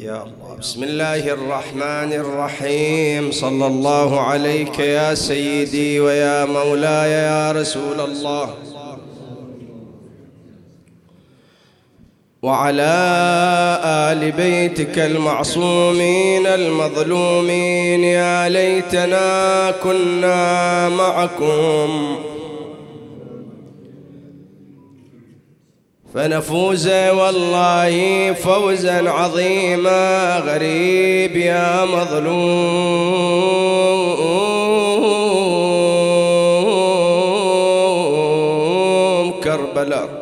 يا الله. بسم الله الرحمن الرحيم. صلى الله عليك يا سيدي ويا مولاي يا رسول الله. وعلى آل بيتك المعصومين المظلومين يا ليتنا كنا معكم. فنفوز والله فوزا عظيما. غريب يا مظلوم. كربلاء.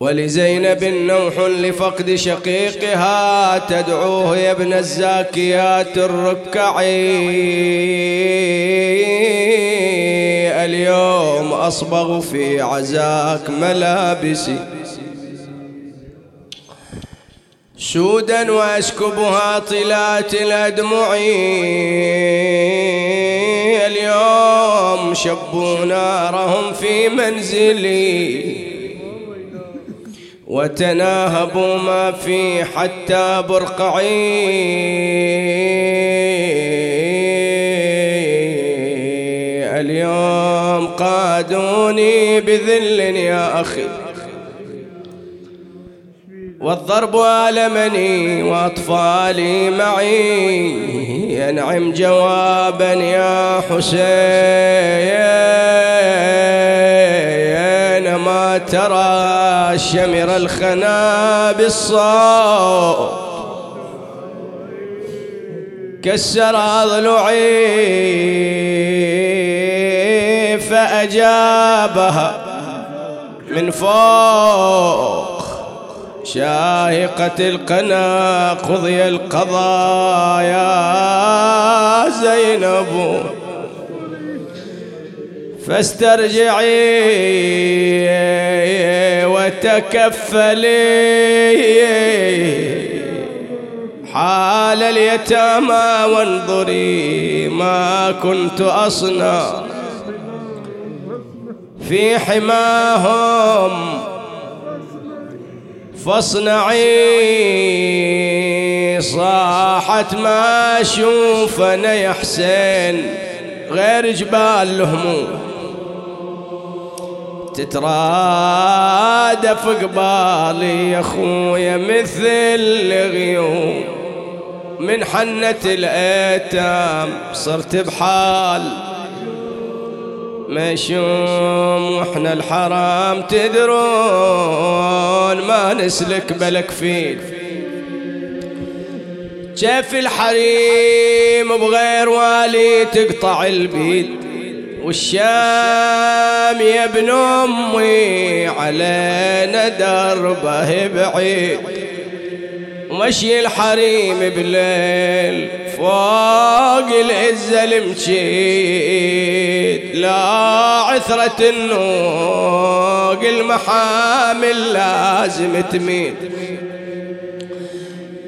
ولزينب نوح لفقد شقيقها. تدعوه يا ابن الزاكيات الركعي اليوم أصبغ في عزاك ملابسي. سودا وأسكبها طلات الأدمع اليوم شبوا نارهم في منزلي. وتناهبوا ما في حتى برقعي. اليوم قادوني بذل يا أخي. والضرب آلمني وأطفالي معي ينعم جوابا يا حسين. ما ترى شمر الخنا بالصوت كسر أضلعي. فأجابها من فوق. شاهقة القنا قضي القضاء يا زينب. فاسترجعي وتكفلي. حال اليتامى وانظري ما كنت أصنع. في حماهم. فاصنعي صاحت ما اشوفنا يا حسين. غير جبال الهموم تترادف قبالي يا خويا مثل غيوم من حنة الأيتام صرت بحال مشوم وإحنا الحرام تدرون ما نسلك بلك فيل شاف الحريم بغير والي تقطع البيد والشام يا ابن أمي علينا دربه بعيد. ومشي الحريم بالليل فوق العزة المشيد لا عثرة النوق المحامل لازم تميد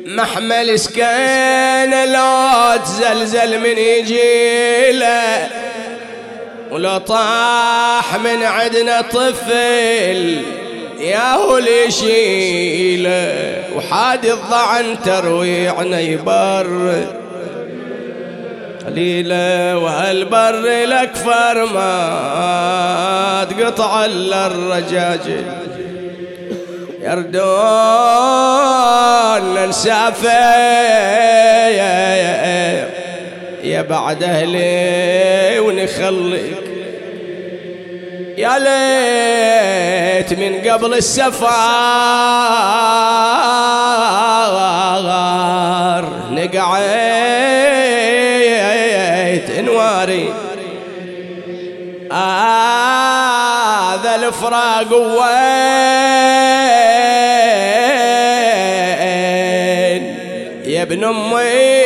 محمل سكينة لا تزلزل من يجيله ولو طاح من عدنا طفل. يا هو يشيله وحادي الضعن ترويعنا يبر. قليلة وهالبر ما تقطع إلا الرجاجل يردون نسافر يا بعد أهلي ونخليك. يا ليت من قبل السفار نقعيت انواري هذا الفراق وين؟ يا ابن أمي.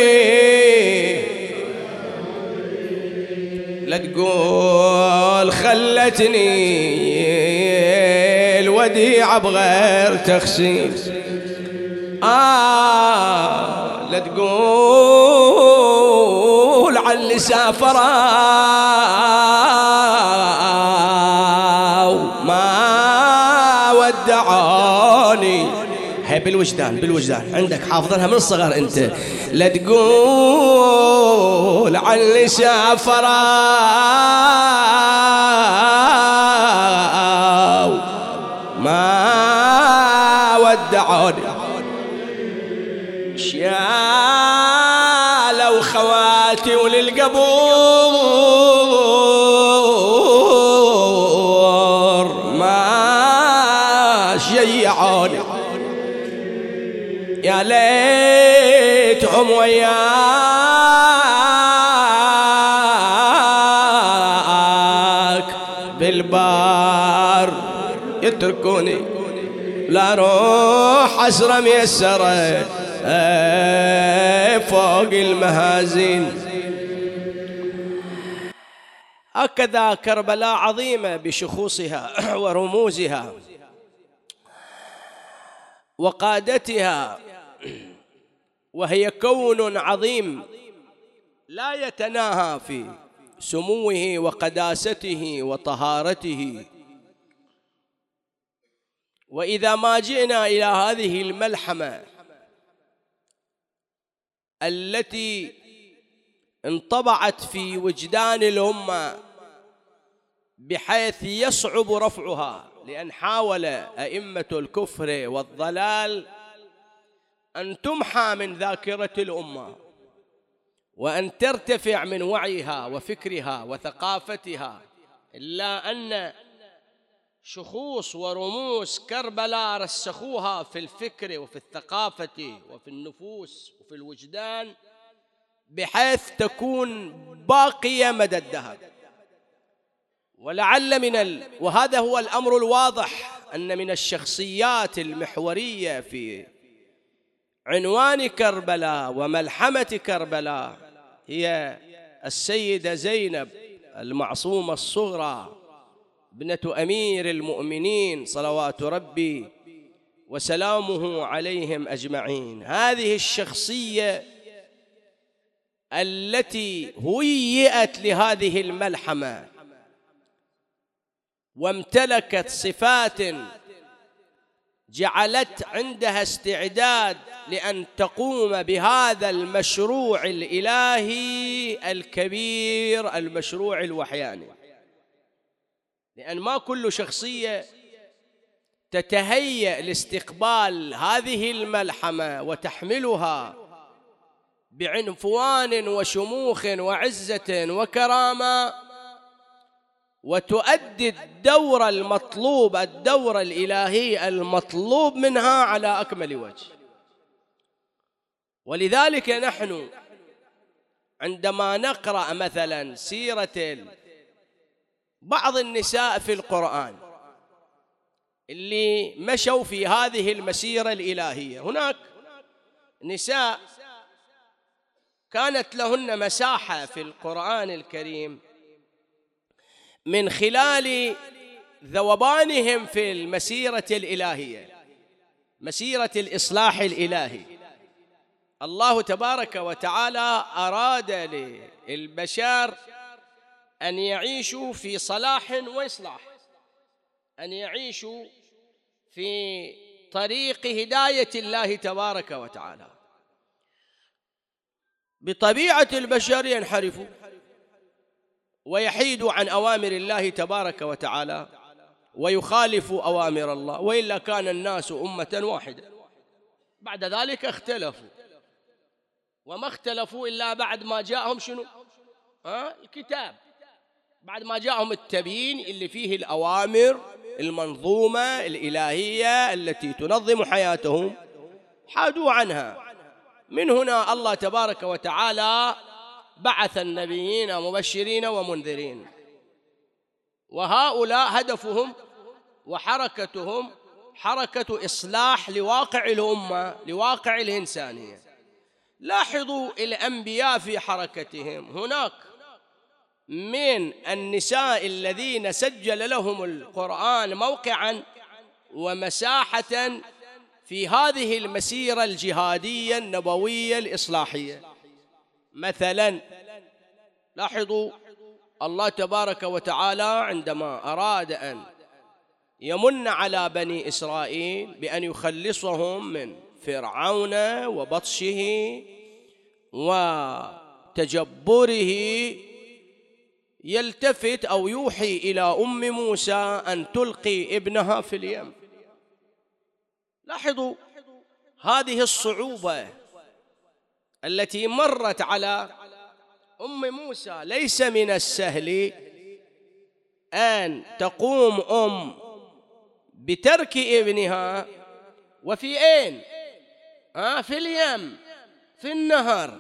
خلتني الوديعة بغير تخسيس آه لا تقول على اللي بالوجدان بالوجدان. عندك حافظنها من الصغر أنت. لا تقول عن اللي ما ودعوني. شالوا خواتي وللقبور يا ليتهم وياك بالبار يتركوني لا روح حسرة ميسرة فوق المهازين. هكذا كربلاء عظيمة بشخوصها ورموزها وقادتها وهي كون عظيم لا يتناهى في سموه وقداسته وطهارته. وإذا ما جئنا إلى هذه الملحمة التي انطبعت في وجدان الأمة بحيث يصعب رفعها لأن حاول أئمة الكفر والضلال أن تمحى من ذاكرة الأمة وأن ترتفع من وعيها وفكرها وثقافتها إلا أن شخوص ورموز كربلاء رسخوها في الفكر وفي الثقافة وفي النفوس وفي الوجدان بحيث تكون باقية مدى الدهر. ولعل من ال... وهذا هو الأمر الواضح أن من الشخصيات المحورية في عنوان كربلاء وملحمة كربلاء هي السيدة زينب المعصومة الصغرى ابنة أمير المؤمنين صلوات ربي وسلامه عليهم أجمعين. هذه الشخصية التي هيئت لهذه الملحمة وامتلكت صفات جعلت عندها استعداد لأن تقوم بهذا المشروع الإلهي الكبير المشروع الوحياني. لأن ما كل شخصية تتهيأ لاستقبال هذه الملحمة وتحملها بعنفوان وشموخ وعزة وكرامة وتؤدي الدور المطلوب الدور الإلهي المطلوب منها على أكمل وجه. ولذلك نحن عندما نقرأ مثلا سيرة بعض النساء في القرآن اللي مشوا في هذه المسيرة الإلهية. هناك نساء كانت لهن مساحة في القرآن الكريم من خلال ذوبانهم في المسيرة الإلهية مسيرة الإصلاح الإلهي. الله تبارك وتعالى أراد للبشر أن يعيشوا في صلاح وإصلاح أن يعيشوا في طريق هداية الله تبارك وتعالى. بطبيعة البشر ينحرفوا ويحيدوا عن أوامر الله تبارك وتعالى ويخالفوا أوامر الله وإلا كان الناس أمة واحدة. بعد ذلك اختلفوا. وما اختلفوا إلا بعد ما جاءهم شنو؟ ها؟ الكتاب. بعد ما جاءهم التبيين اللي فيه الأوامر المنظومة الإلهية التي تنظم حياتهم حادوا عنها. من هنا الله تبارك وتعالى بعث النبيين مبشرين ومنذرين. وهؤلاء هدفهم وحركتهم حركة إصلاح لواقع الأمة لواقع الإنسانية. لاحظوا الأنبياء في حركتهم. هناك من النساء الذين سجل لهم القرآن موقعا ومساحة في هذه المسيرة الجهادية النبوية الإصلاحية. مثلا لاحظوا الله تبارك وتعالى عندما أراد أن يمن على بني إسرائيل بأن يخلصهم من فرعون وبطشه وتجبره يلتفت أو يوحي إلى أم موسى أن تلقي ابنها في اليم. لاحظوا هذه الصعوبة التي مرت على أم موسى ليس من السهل أن تقوم أم بترك ابنها وفي أين؟ آه في اليم في النهر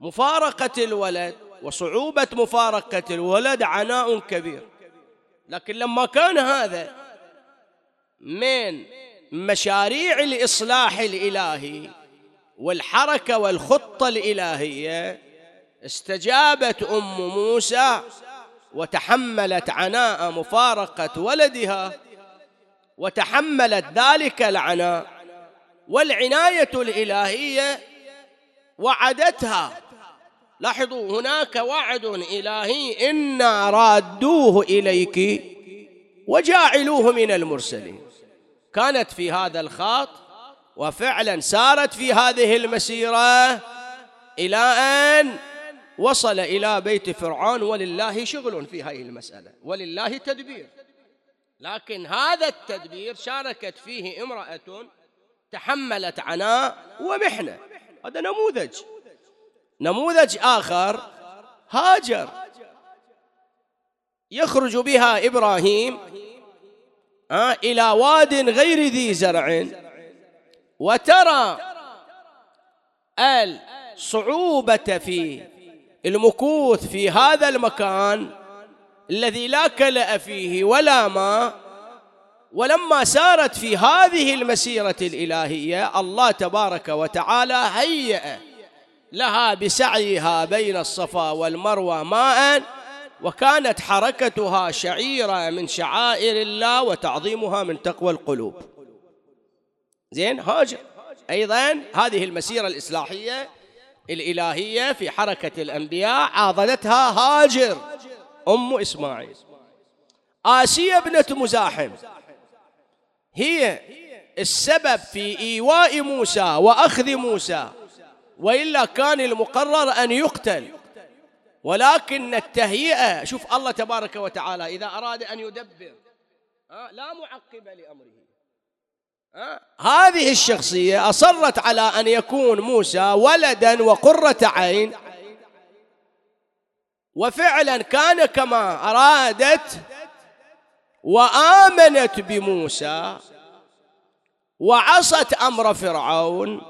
مفارقة الولد وصعوبة مفارقة الولد عناء كبير لكن لما كان هذا من مشاريع الإصلاح الإلهي والحركة والخطة الإلهية استجابت أم موسى وتحملت عناء مفارقة ولدها وتحملت ذلك العناء والعناية الإلهية وعدتها. لاحظوا هناك وعد إلهي إنا رادوه إليك وجاعلوه من المرسلين. كانت في هذا الخاط وفعلا سارت في هذه المسيرة إلى أن وصل إلى بيت فرعون ولله شغل في هذه المسألة ولله تدبير. لكن هذا التدبير شاركت فيه امرأة تحملت عناء ومحنة. هذا نموذج. نموذج آخر هاجر. يخرج بها إبراهيم إلى واد غير ذي زرع. وترى الصعوبة في المكوث في هذا المكان الذي لا كلأ فيه ولا ماء ولما سارت في هذه المسيرة الإلهية الله تبارك وتعالى هيأ لها بسعيها بين الصفا والمروة ماء وكانت حركتها شعيرة من شعائر الله وتعظيمها من تقوى القلوب. زين هاجر أيضا هذه المسيرة الإصلاحية الإلهية في حركة الأنبياء عاضدتها هاجر أم إسماعيل. آسية ابنة مزاحم. هي السبب في إيواء موسى وأخذ موسى وإلا كان المقرر أن يقتل. ولكن التهيئة شوف الله تبارك وتعالى إذا أراد أن يدبر لا معقب لأمره. هذه الشخصية أصرت على أن يكون موسى ولدا وقرة عين. وفعلا كان كما أرادت وآمنت بموسى وعصت أمر فرعون.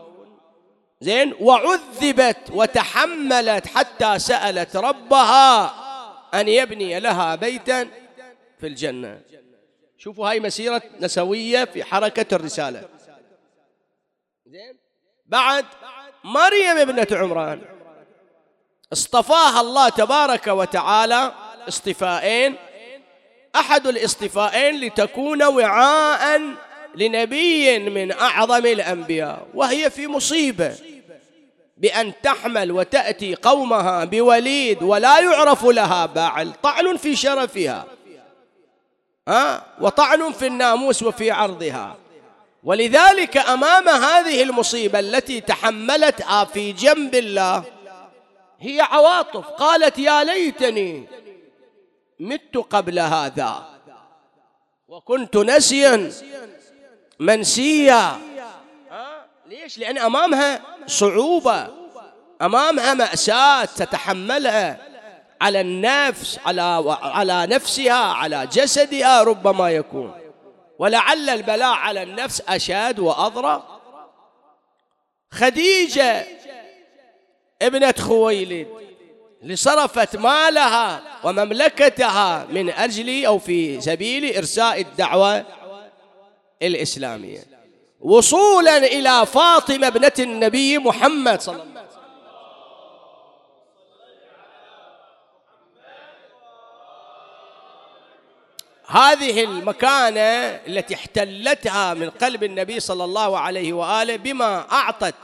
زين وعذبت وتحملت حتى سألت ربها أن يبني لها بيتا في الجنة. شوفوا هاي مسيرة نسوية في حركة الرسالة. زين؟ بعد مريم ابنة عمران. اصطفاها الله تبارك وتعالى اصطفائين. أحد الاصطفائين لتكون وعاء لنبي من أعظم الأنبياء. وهي في مصيبة. بأن تحمل وتأتي قومها بوليد ولا يعرف لها بعل طعن في شرفها. وطعن في الناموس وفي عرضها. ولذلك أمام هذه المصيبة التي تحملتها في جنب الله هي عواطف قالت يا ليتني مت قبل هذا وكنت نسيا منسيا. ليش؟ لأن أمامها صعوبة أمامها مأساة تتحملها. على النفس على على نفسها على جسدها ربما يكون. ولعل البلاء على النفس أشد وأضرى خديجة ابنة خويلد لصرفت مالها ومملكتها من أجل أو في سبيل إرساء الدعوة الإسلامية. وصولا إلى فاطمة ابنة النبي محمد صلى الله عليه وسلم. هذه المكانة التي احتلتها من قلب النبي صلى الله عليه وآله بما أعطت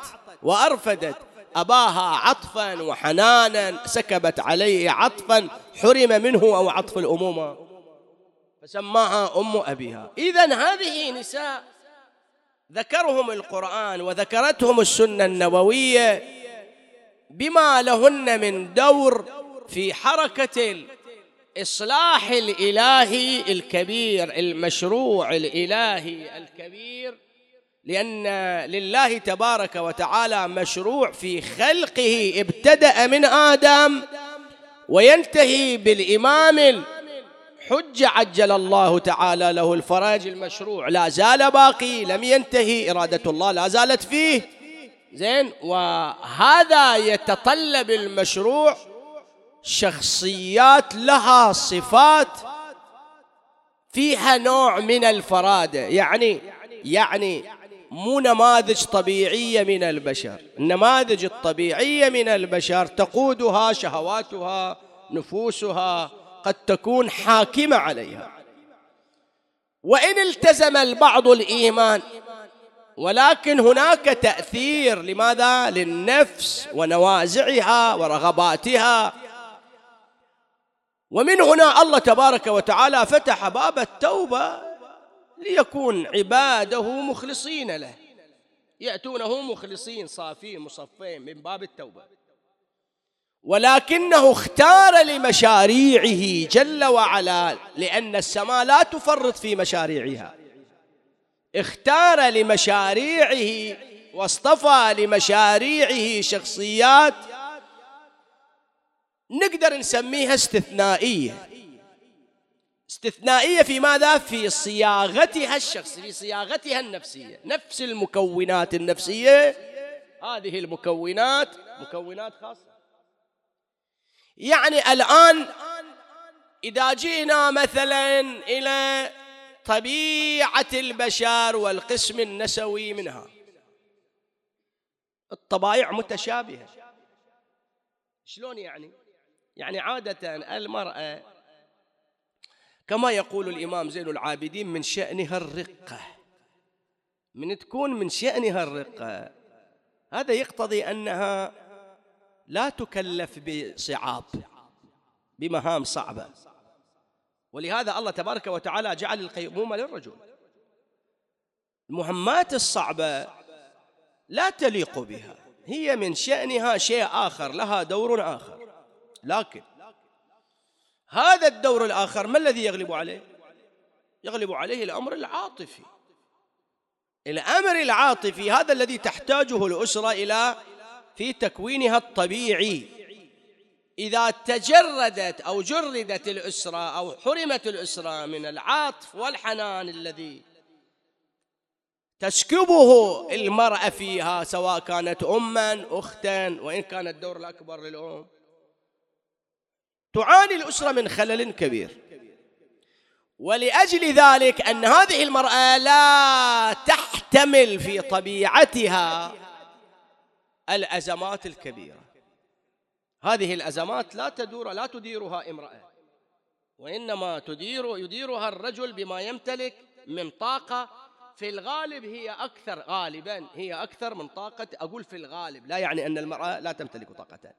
وأرفدت. أباها عطفا وحنانا سكبت عليه عطفا حرم منه أو عطف الأمومة. فسماها أم أبيها. إذا هذه نساء ذكرهم القرآن وذكرتهم السنة النبوية بما لهن من دور في حركة الإصلاح الإلهي الكبير المشروع الإلهي الكبير لأن لله تبارك وتعالى مشروع في خلقه ابتدأ من آدم وينتهي بالإمام. حج عجل الله تعالى له الفرج المشروع لا زال باقي لم ينتهي إرادة الله لا زالت فيه. زين؟ وهذا يتطلب المشروع شخصيات لها صفات فيها نوع من الفرادة. يعني يعني مو نماذج طبيعية من البشر. النماذج الطبيعية من البشر تقودها شهواتها نفوسها قد تكون حاكمة عليها. وإن التزم البعض الإيمان ولكن هناك تأثير لماذا؟ للنفس ونوازعها ورغباتها. ومن هنا الله تبارك وتعالى فتح باب التوبة ليكون عباده مخلصين له. يأتونه مخلصين صافين مصفين من باب التوبة. ولكنه اختار لمشاريعه جل وعلا لأن السماء لا تفرط في مشاريعها. اختار لمشاريعه واصطفى لمشاريعه شخصيات نقدر نسميها استثنائية استثنائية في ماذا؟ في صياغتها الشخص في صياغتها النفسية نفس المكونات النفسية هذه المكونات مكونات خاصة يعني الآن إذا جئنا مثلا إلى طبيعة البشر والقسم النسوي منها الطبائع متشابهة شلون يعني؟ يعني عادة المرأة كما يقول الإمام زين العابدين من شأنها الرقة. من تكون من شأنها الرقة. هذا يقتضي أنها لا تكلف بصعاب بمهام صعبة. ولهذا الله تبارك وتعالى جعل القيمومة للرجل. المهمات الصعبة لا تليق بها. هي من شأنها شيء آخر لها دور آخر. لكن هذا الدور الآخر ما الذي يغلب عليه؟ يغلب عليه الأمر العاطفي. الأمر العاطفي هذا الذي تحتاجه الأسرة إلى في تكوينها الطبيعي. إذا تجردت أو جردت الأسرة أو حرمت الأسرة من العطف والحنان الذي تسكبه المرأة فيها سواء كانت أما أختا وإن كان الدور الأكبر للأم. تعاني الأسرة من خلل كبير. ولأجل ذلك أن هذه المرأة لا تحتمل في طبيعتها الأزمات الكبيرة. هذه الأزمات لا تدور لا تديرها امرأة. وإنما تدير يديرها الرجل بما يمتلك من طاقة. في الغالب هي أكثر غالبا هي أكثر من طاقة. أقول في الغالب لا يعني أن المرأة لا تمتلك طاقة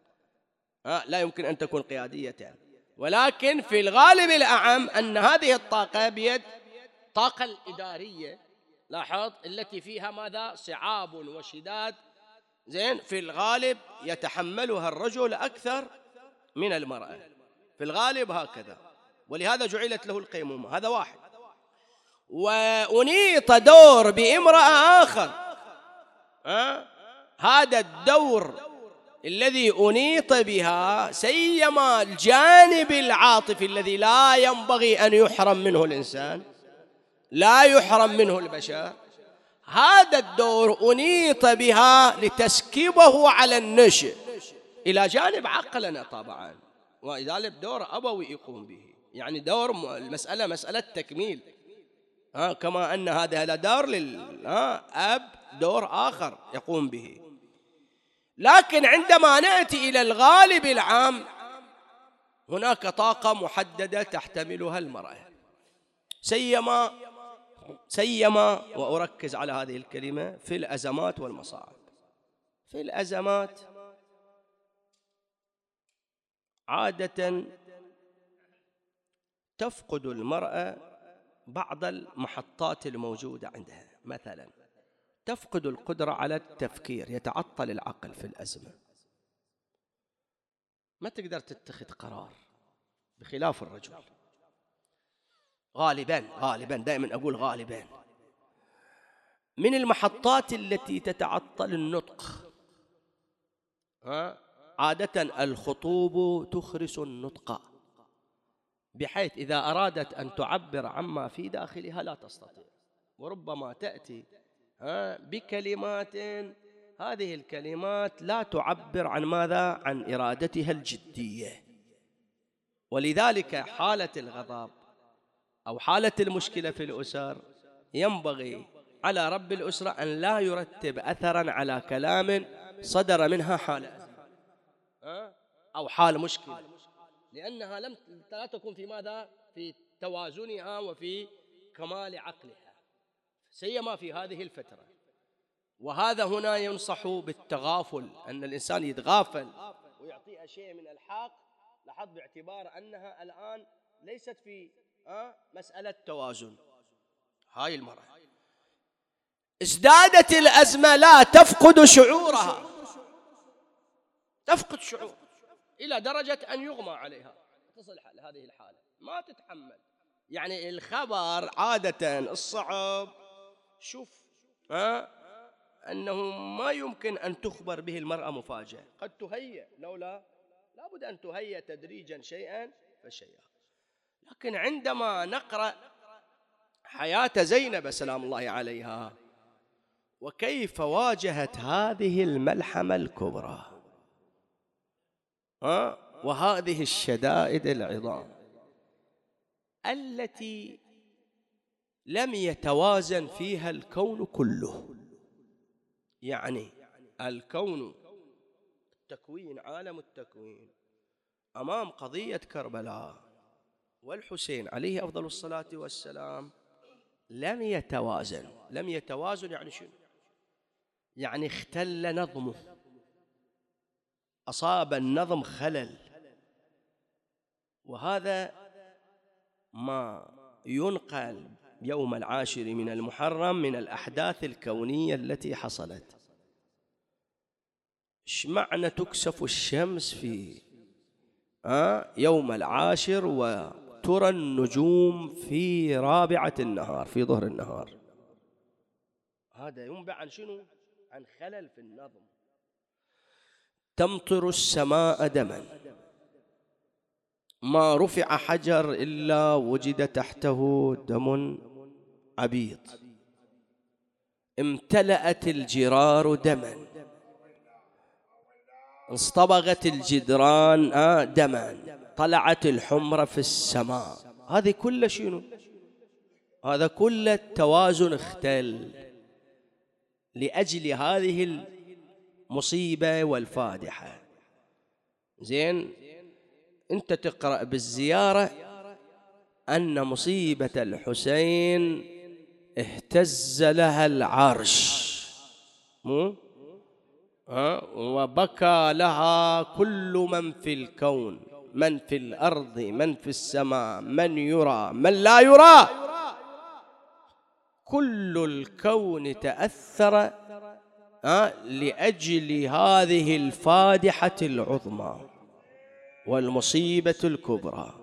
لا يمكن أن تكون قيادية. ولكن في الغالب الأعم أن هذه الطاقة بيد الطاقة الإدارية. لاحظ التي فيها ماذا؟ صعاب وشداد. زين في الغالب يتحملها الرجل أكثر من المرأة. في الغالب هكذا. ولهذا جعلت له القيمومة. هذا واحد. وأنيط دور بامرأة آخر. أه؟ هذا الدور الذي أنيط بها سيما الجانب العاطفي الذي لا ينبغي أن يحرم منه الإنسان لا يحرم منه البشر. هذا الدور أنيط بها لتسكبه على النشء. إلى جانب عقلنا طبعا. ولذلك دور أبوي يقوم به. يعني دور المسألة مسألة تكميل. ها كما أن هذا دور للأب دور آخر يقوم به. لكن عندما نأتي إلى الغالب العام هناك طاقة محددة تحتملها المرأة. سيما سيما وأركز على هذه الكلمة في الأزمات والمصاعب. في الأزمات عادة تفقد المرأة بعض المحطات الموجودة عندها. مثلا تفقد القدرة على التفكير يتعطل العقل في الأزمة. ما تقدر تتخذ قرار بخلاف الرجل. غالبا غالبا دائما أقول غالبا. من المحطات التي تتعطل النطق ها عادة الخطوب تخرس النطق بحيث إذا أرادت أن تعبر عما في داخلها لا تستطيع. وربما تأتي بكلمات. هذه الكلمات لا تعبر عن ماذا؟ عن إرادتها الجدية. ولذلك حالة الغضب أو حالة المشكلة في الأسر ينبغي على رب الأسرة أن لا يرتب أثرا على كلام صدر منها حال أزمة أو حال مشكلة. لأنها لم لا تكون في ماذا؟ في توازنها وفي كمال عقلها. سيما في هذه الفترة. وهذا هنا ينصح بالتغافل أن الإنسان يتغافل ويعطيها شيء من الحق لاحظ باعتبار أنها الآن ليست في مسألة توازن. هاي المرأة ازدادت الأزمة لا تفقد شعورها. تفقد شعور. إلى درجة أن يغمى عليها. تصل هذه الحالة. ما تتحمل. يعني الخبر عادة الصعب شوف ها؟ أنه ما يمكن أن تخبر به المرأة مفاجأة. قد تهيأ. لولا لابد أن تهيأ تدريجا شيئا فشيئا. لكن عندما نقرأ حياة زينب سلام الله عليها وكيف واجهت هذه الملحمة الكبرى وهذه الشدائد العظام التي لم يتوازن فيها الكون كله. يعني الكون التكوين عالم التكوين أمام قضية كربلاء والحسين عليه أفضل الصلاة والسلام لم يتوازن. لم يتوازن يعني شنو؟ يعني اختل نظمه أصاب النظم خلل. وهذا ما ينقل يوم العاشر من المحرم من الأحداث الكونية التي حصلت. إيش معنى تكسف الشمس في آه يوم العاشر وترى النجوم في رابعة النهار في ظهر النهار؟ هذا ينبع عن شنو؟ عن خلل في النظم. تمطر السماء دما. ما رفع حجر إلا وجد تحته دم. عبيط امتلأت الجرار دما. اصطبغت الجدران آه دما. طلعت الحمرة في السماء. هذه كله شنو؟ هذا كله التوازن اختل لأجل هذه المصيبة والفادحة. زين أنت تقرأ بالزيارة أن مصيبة الحسين اهتز لها العرش. مو وبكى لها كل من في الكون من في الأرض من في السماء من يرى من لا يرى. كل الكون تأثر لأجل هذه الفادحة العظمى والمصيبة الكبرى.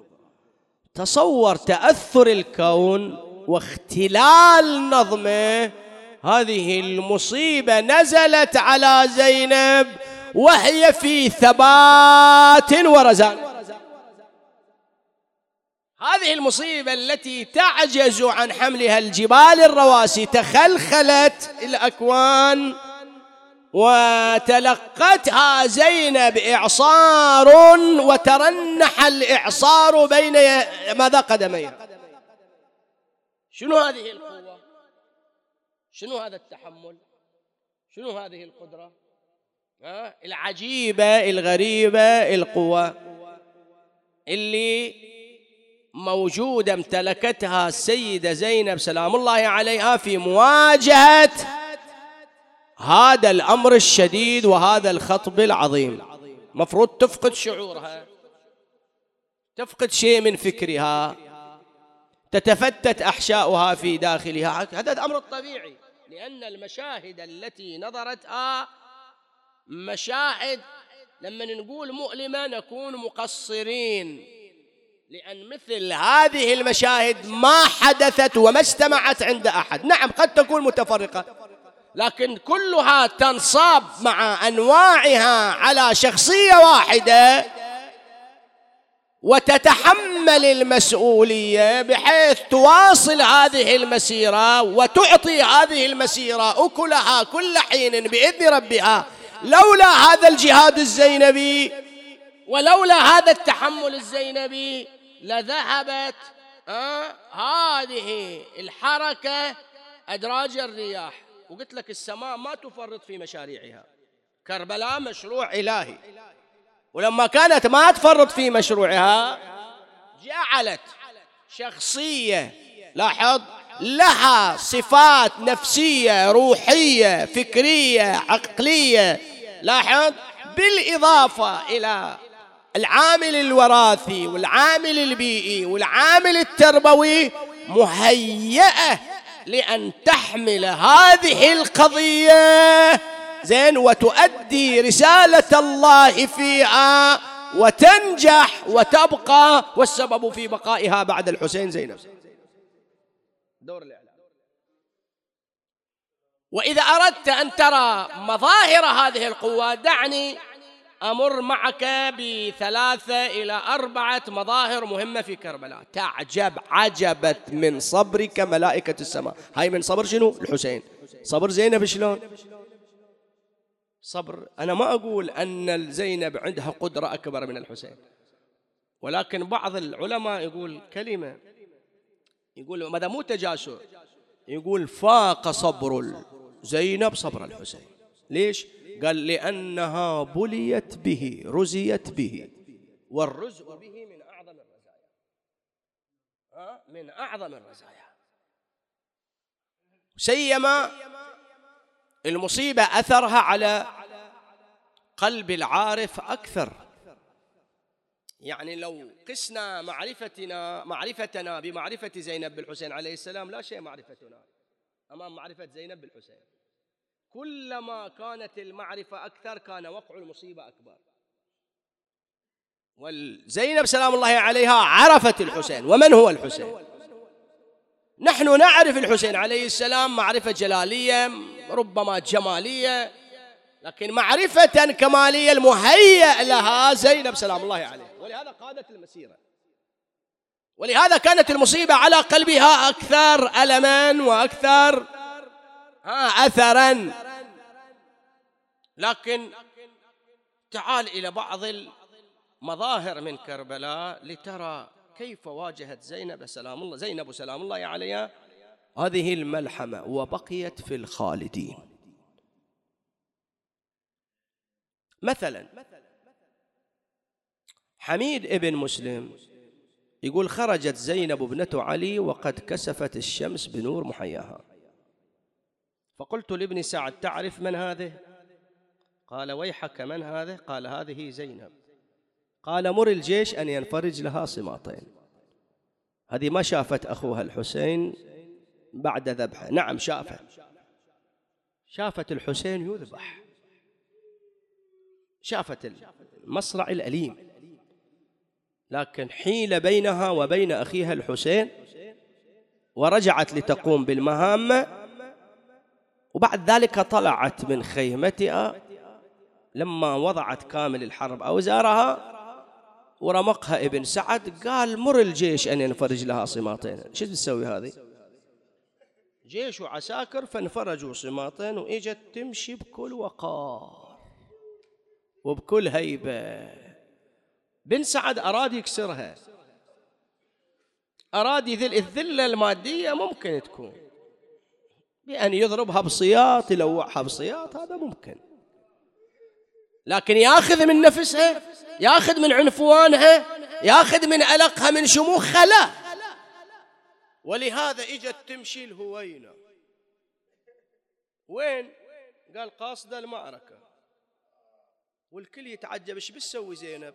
تصور تأثر الكون واختلال نظمه. هذه المصيبة نزلت على زينب وهي في ثبات ورزان. هذه المصيبة التي تعجز عن حملها الجبال الرواسي تخلخلت الأكوان وتلقتها زينب إعصار وترنح الإعصار بين ماذا قدميها شنو هذه القوة؟ شنو هذا التحمل؟ شنو هذه القدرة؟ ها؟ العجيبة الغريبة القوة. اللي موجودة امتلكتها السيدة زينب سلام الله عليها في مواجهة هذا الأمر الشديد وهذا الخطب العظيم. مفروض تفقد شعورها تفقد شيء من فكرها. تتفتت أحشاؤها في داخلها. هذا الأمر الطبيعي. لأن المشاهد التي نظرتها مشاهد لما نقول مؤلمة نكون مقصرين. لأن مثل هذه المشاهد ما حدثت وما استمعت عند أحد. نعم قد تكون متفرقة. لكن كلها تنصاب مع أنواعها على شخصية واحدة. وتتحمل المسؤولية بحيث تواصل هذه المسيرة وتعطي هذه المسيرة أكلها كل حين بإذن ربها. لولا هذا الجهاد الزينبي ولولا هذا التحمل الزينبي لذهبت آه هذه الحركة أدراج الرياح. وقلت لك السماء ما تفرط في مشاريعها. كربلاء مشروع إلهي. ولما كانت ما تفرط في مشروعها جعلت شخصية لاحظ لها صفات نفسية روحية فكرية عقلية لاحظ بالإضافة إلى العامل الوراثي والعامل البيئي والعامل التربوي مهيئة لأن تحمل هذه القضية. زين وتؤدي رسالة الله فيها وتنجح وتبقى والسبب في بقائها بعد الحسين زينب. دور الإعلام. وإذا أردت أن ترى مظاهر هذه القوة دعني أمر معك بثلاثة إلى أربعة مظاهر مهمة في كربلاء. تعجب عجبت من صبرك ملائكة السماء. هاي من صبر شنو؟ الحسين. صبر زينب شلون؟ صبر. أنا ما أقول أن زينب عندها قدرة أكبر من الحسين ولكن بعض العلماء يقول كلمة يقول ماذا مو تجاسر يقول فاق صبر زينب صبر الحسين. ليش؟ قال لأنها بليت به رزيت به والرزء به من أعظم الرزايا. من أعظم الرزايا. سيما المصيبة أثرها على قلب العارف أكثر. يعني لو قسنا معرفتنا معرفتنا بمعرفة زينب بالحسين عليه السلام لا شيء معرفتنا أمام معرفة زينب بالحسين. كلما كانت المعرفة أكثر كان وقع المصيبة أكبر. والزينب سلام الله عليها عرفت الحسين. ومن هو الحسين؟ نحن نعرف الحسين عليه السلام معرفة جلالية ربما جمالية لكن معرفة كمالية المهيأ لها زينب سلام الله عليه ولهذا قادت المسيرة. ولهذا كانت المصيبة على قلبها أكثر ألما وأكثر أثرا. لكن تعال إلى بعض المظاهر من كربلاء لترى كيف واجهت زينب سلام الله زينب سلام الله عليها. هذه الملحمة وبقيت في الخالدين. مثلا حميد ابن مسلم يقول خرجت زينب ابنة علي وقد كسفت الشمس بنور محياها. فقلت لابن سعد تعرف من هذه؟ قال ويحك من هذه؟ قال هذه زينب. قال مر الجيش أن ينفرج لها صماطين. هذه ما شافت أخوها الحسين بعد ذبحه. نعم شافت شافت الحسين يذبح. شافت المصرع الأليم. لكن حيل بينها وبين أخيها الحسين ورجعت لتقوم بالمهام. وبعد ذلك طلعت من خيمتها. لما وضعت كامل الحرب أوزارها ورمقها ابن سعد قال مر الجيش أن ينفرج لها صماطين. شو تسوي هذه؟ جيش وعساكر فانفرجوا صماطين وإجت تمشي بكل وقار وبكل هيبة. بن سعد أراد يكسرها. أراد يذل الذلة المادية ممكن تكون. بأن يضربها بصياط يلوعها بصياط هذا ممكن. لكن ياخذ من نفسها ياخذ من عنفوانها ياخذ من ألقها من شموخها لا. ولهذا إجت تمشي الهوينة. وين؟ قال قاصدة المعركة. والكل يتعجب إيش بتسوي زينب؟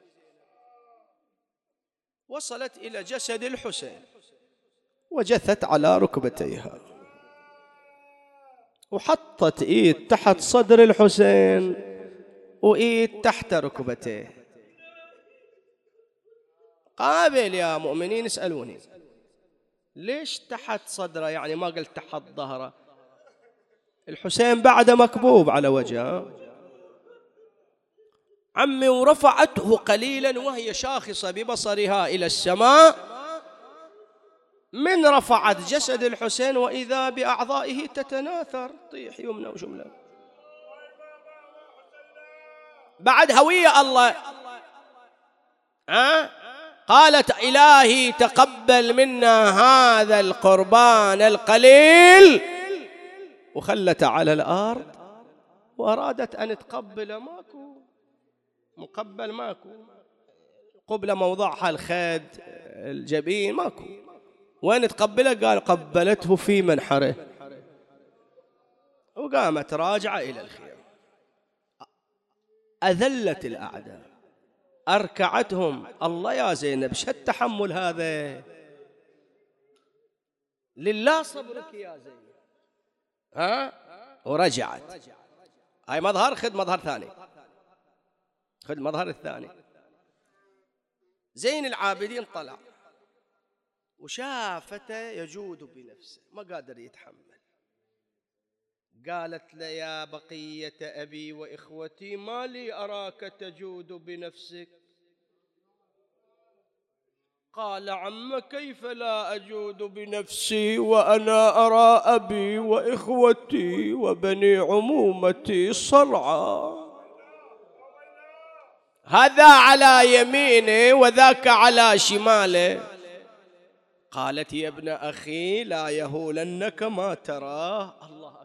وصلت إلى جسد الحسين وجثت على ركبتيها. وحطت إيد تحت صدر الحسين وإيد تحت ركبتيه. قابل يا مؤمنين اسألوني. ليش تحت صدره؟ يعني ما قلت تحت ظهره. الحسين بعد مكبوب على وجهه. عمي ورفعته قليلا وهي شاخصة ببصرها إلى السماء. من رفعت جسد الحسين وإذا بأعضائه تتناثر. طيح يمنى وشملة بعد هوية الله. ها؟ قالت إلهي تقبل منا هذا القربان القليل. وخلت على الأرض وأرادت أن تقبل ماكو. مقبل ماكو. قبل موضعها الخد الجبين ماكو. وين تقبله؟ قال قبلته في منحره. وقامت راجعة إلى الخير أذلت الأعداء. أركعتهم. الله يا زينب شو التحمل هذا؟ لله صبرك يا زينب. ها؟ ورجعت. هاي مظهر خذ مظهر ثاني. خذ مظهر الثاني. زين العابدين طلع. وشافته يجود بنفسه ما قادر يتحمل. قالت له يا بقية أبي وإخوتي ما لي أراك تجود بنفسك. قال عم كيف لا أجود بنفسي وأنا أرى أبي وإخوتي وبني عمومتي صرعى هذا على يمينه وذاك على شماله قالت يا ابن أخي لا يهولنك ما تراه. الله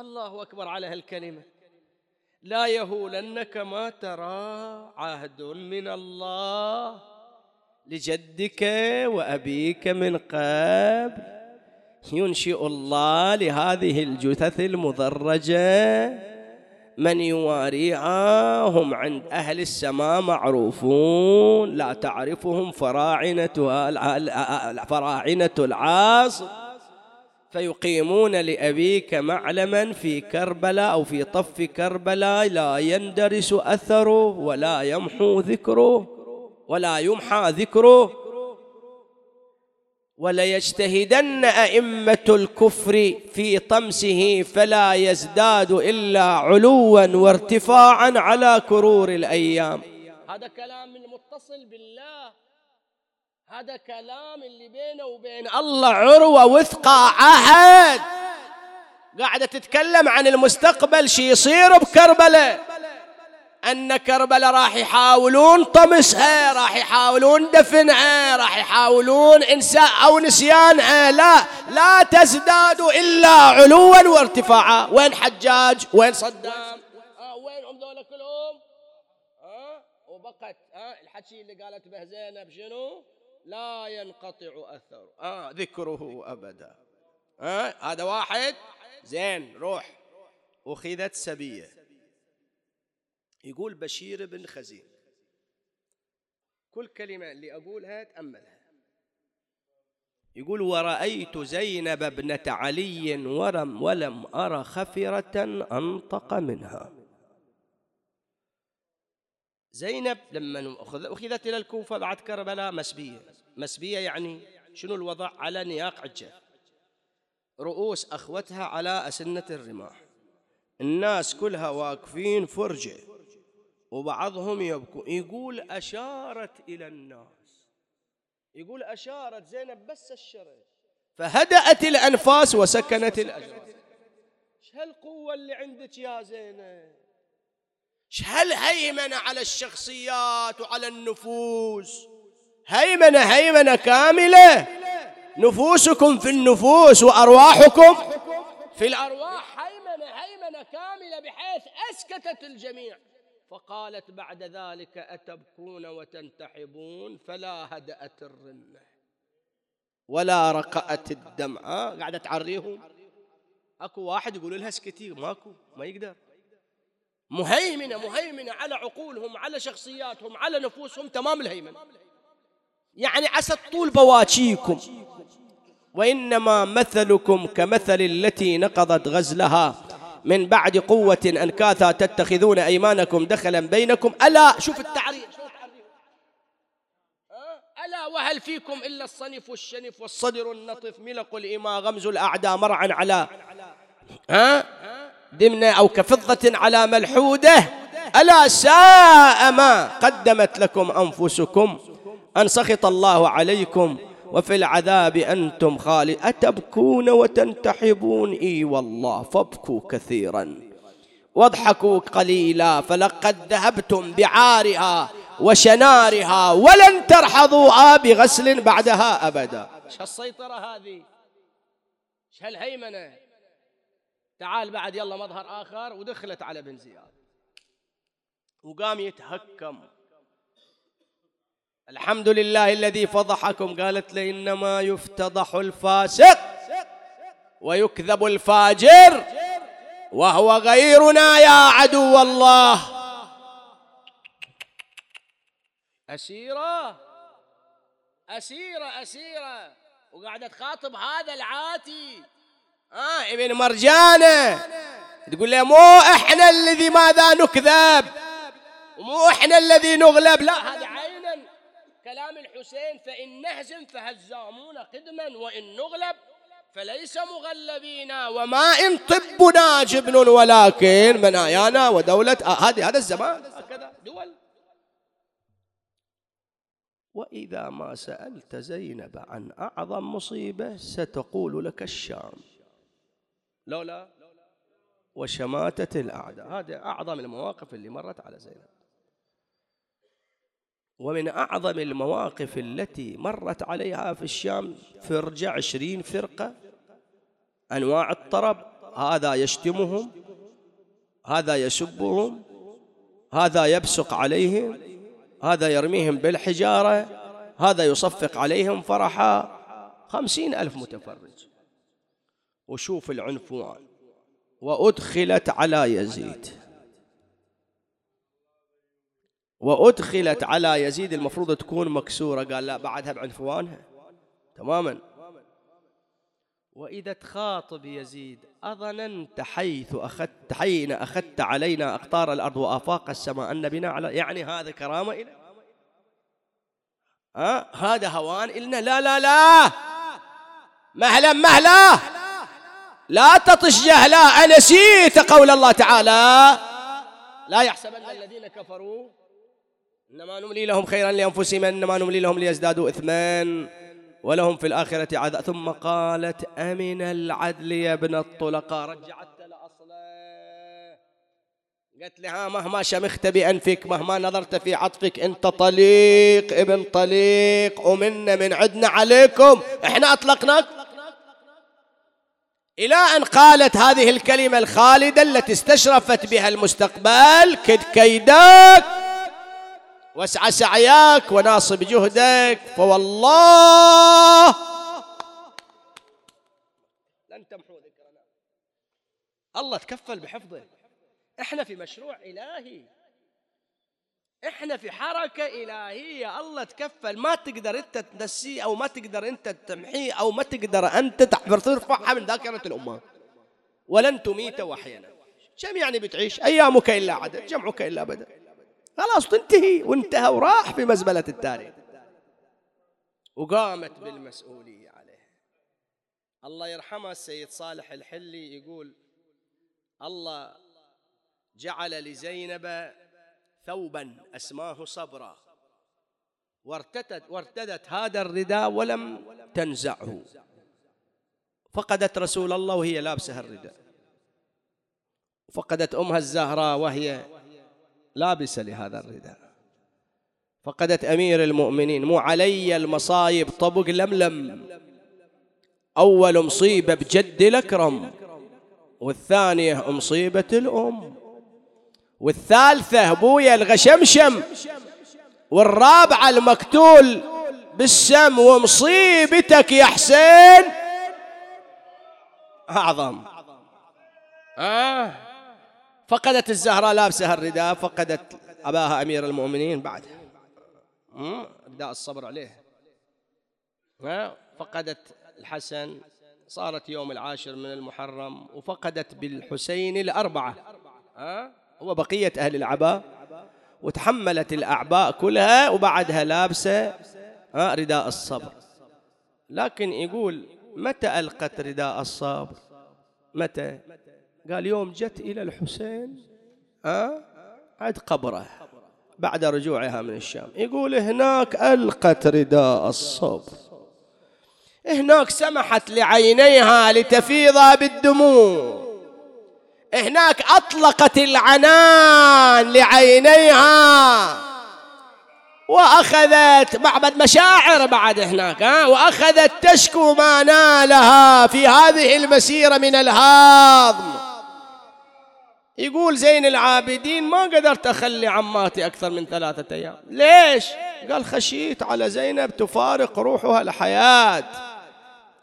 الله أكبر على هالكلمة. لا يهولنك ما ترى عهد من الله لجدك وأبيك من قبل. ينشئ الله لهذه الجثث المضرجة. من يواريها هم عند أهل السماء معروفون. لا تعرفهم فراعنة فراعنة العاصر فيقيمون لأبيك معلما في كربلاء أو في طف كربلاء لا يندرس أثره ولا يمحو ذكره ولا يمحى ذكره. وليجتهدن أئمة الكفر في طمسه فلا يزداد إلا علوا وارتفاعا على كرور الأيام. هذا كلام المتصل بالله. هذا كلام اللي بينه وبين الله عروة وثقة عهد قاعدة تتكلم عن المستقبل شي يصير بكربلة؟ أن كربلاء راح يحاولون طمسها راح يحاولون دفنها راح يحاولون إنساء أو نسيانها. لا لا تزداد إلا علوا وارتفاعا. وين حجاج؟ وين صدام؟ آه وين ذولا كلهم؟ آه وبقت آه الحكي اللي قالت به زينب شنو؟ لا ينقطع أثر آه ذكره أبدا. آه هذا واحد؟ زين روح. أخذت سبية. يقول بشير بن خزين كل كلمة اللي أقولها تأملها. يقول ورأيت زينب ابنة علي ورم ولم أرى خفرة أنطق منها. زينب لما أخذت إلى الكوفة بعد كربلاء مسبية. مسبية يعني شنو الوضع؟ على نياق عجة. رؤوس أخوتها على أسنة الرماح. الناس كلها واقفين فرجة. وبعضهم يبكون يقول أشارت إلى الناس. يقول أشارت زينب بس الشرط فهدأت الأنفاس وسكنت الأجراس. إيش هالقوة اللي عندك يا زينب؟ إيش هالهيمنة على الشخصيات وعلى النفوس؟ هيمنة هيمنة كاملة. نفوسكم في النفوس وأرواحكم في الأرواح. هيمنة هيمنة كاملة بحيث أسكتت الجميع. فقالت بعد ذلك أتبكون وتنتحبون؟ فلا هدأت الرنة ولا رقأت الدمعة. قاعدة تعريهم. أكو واحد يقول لها اسكتي ماكو ما يقدر. مهيمنة مهيمنة على عقولهم على شخصياتهم على نفوسهم. تمام الهيمنة. يعني عسى طول بواكيكم وإنما مثلكم كمثل التي نقضت غزلها. من بعد قوة أنكاثا تتخذون أيمانكم دخلا بينكم. ألا شوف التعريف. ألا وهل فيكم إلا الصنف والشنف والصدر النطف ملق الإماء غمز الأعداء مرعا على. ها؟ دمنة أو كفضة على ملحودة. ألا ساء ما قدمت لكم أنفسكم أن سخط الله عليكم وفي العذاب أنتم خالد أتبكون وتنتحبون؟ إي والله فابكوا كثيرا. واضحكوا قليلا فلقد ذهبتم بعارها وشنارها ولن ترحضوا بغسل بعدها أبدا. إيش هالسيطرة هذه؟ إيش هالهيمنة تعال بعد يلا مظهر آخر ودخلت على بن زياد. وقام يتهكم. الحمد لله الذي فضحكم. قالت له إنما يفتضح الفاسق ويكذب الفاجر وهو غيرنا يا عدو الله. أسيرة. أسيرة أسيرة. وقاعدة تخاطب هذا العاتي. آه ابن مرجانة. تقول له مو إحنا الذي ماذا نكذب؟ ومو إحنا الذي نغلب. لا هذا عينا. كلام الحسين فإن نهزم فهزامون قدما وإن نغلب فليس مغلبين. وما إن طبنا جبن ولكن منايانا ودولة. آه هذه هذا الزمان. هكذا. دول. وإذا ما سألت زينب عن أعظم مصيبة ستقول لك الشام. لولا وشماتة الأعداء. هذا أعظم المواقف اللي مرت على زينب. ومن أعظم المواقف التي مرت عليها في الشام فرجة عشرين فرقة أنواع الطرب هذا يشتمهم هذا يسبهم هذا يبصق عليهم هذا يرميهم بالحجارة هذا يصفق عليهم فرحا. خمسين ألف متفرج. وشوف العنفوان. وأدخلت على يزيد. وأدخلت على يزيد. المفروض تكون مكسورة. قال لا بعدها بعنفوانها. تماما. وإذا تخاطب يزيد أظننت حيث أخذت حين أخذت علينا أقطار الأرض وآفاق السماء أن بنا على يعني هذا كرامة إلى؟ أه؟ هذا هوان إلنا؟ لا لا لا! مهلا مهلا! لا تطش جهلا أنسيت قول الله تعالى. لا يحسبن الذين كفروا إنما نملي لهم خيرا لأنفسهم إنما نملي لهم ليزدادوا إثمان ولهم في الآخرة عذاب. ثم قالت أمن العدل يا ابن الطلقاء؟ رجعت لأصله قالت لها مهما شمخت بأنفك مهما نظرت في عطفك أنت طليق ابن طليق ومنا من عدنا عليكم. إحنا أطلقناك. إلى أن قالت هذه الكلمة الخالدة التي استشرفت بها المستقبل كد كيدك واسعى سعياك وناصب جهدك فوالله. لن تمحو ذكرنا. الله تكفل بحفظه. إحنا في مشروع إلهي. إحنا في حركة إلهية. الله تكفل. ما تقدر أنت تنسيه أو ما تقدر أنت تمحيه أو ما تقدر أنت ترفعها من ذاكرة الأمة. ولن تميت وحينا. كم يعني بتعيش؟ أيامك إلا عدد جمعك إلا بدل خلاص تنتهي. وانتهى وراح في مزبلة التاريخ. وقامت بالمسؤولية عليه. الله يرحمه السيد صالح الحلي يقول الله جعل لزينب ثوبا أسماه صبرا. وارتدت, وارتدت هذا الرداء ولم تنزعه. فقدت رسول الله وهي لابسة الرداء. فقدت أمها الزهراء وهي لابسة لهذا الرداء. فقدت أمير المؤمنين. مو علي المصايب طبق لملم. أول مصيبة بجد الأكرم والثانية مصيبة الأم. والثالثة أبويا الغشمشم والرابعة المقتول بالسم ومصيبتك يا حسين. أعظم. آه. فقدت الزهراء لابسها الرداء فقدت أباها أمير المؤمنين بعد رداء الصبر عليه. فقدت الحسن. صارت يوم العاشر من المحرم وفقدت بالحسين الأربعة. ها وبقية أهل العباء وتحملت الأعباء كلها وبعدها لابسة رداء الصبر. لكن يقول متى ألقت رداء الصبر؟ متى؟ قال يوم جت إلى الحسين أه؟ عند قبره بعد رجوعها من الشام. يقول هناك ألقت رداء الصبر. هناك سمحت لعينيها لتفيض بالدموع. هناك أطلقت العنان لعينيها. وأخذت بعد مشاعر بعد هناك ها؟ وأخذت تشكو ما نالها في هذه المسيرة من الهاضم يقول زين العابدين ما قدرت أخلي عماتي أكثر من ثلاثة أيام. ليش؟ قال خشيت على زينب تفارق روحها الحياة.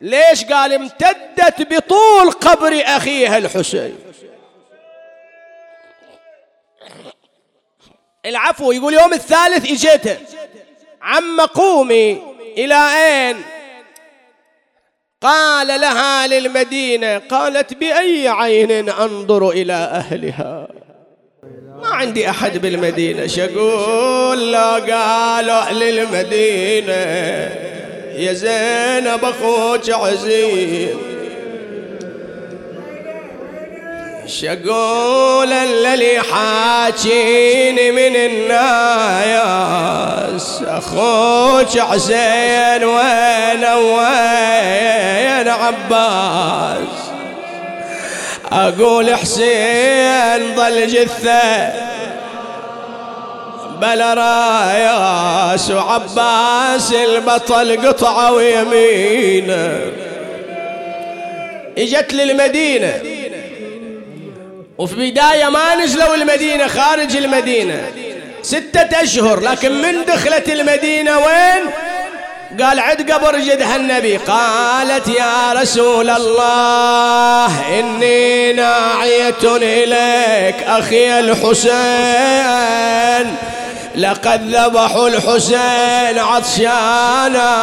ليش؟ قال امتدت بطول قبر أخيها الحسين. العفو يقول يوم الثالث إجيته. عم قومي إلى أين؟ قال لها للمدينة قالت بأي عين أنظر إلى أهلها؟ ما عندي أحد بالمدينة شقول لا قالوا أهل المدينة يا زينب أخوك عزيز. شقول اللي حاجيني من الناس. أخوك حسين وين وين عباس؟ أقول حسين ظل جثة بلا راياس وعباس البطل قطعه ويمينه. إجت للمدينة. وفي بداية ما نزلوا المدينة خارج المدينة. ستة أشهر لكن من دخلت المدينة وين؟ قال عد قبر جدها النبي. قالت يا رسول الله إني ناعية إليك أخي الحسين. لقد ذبحوا الحسين عطشانا.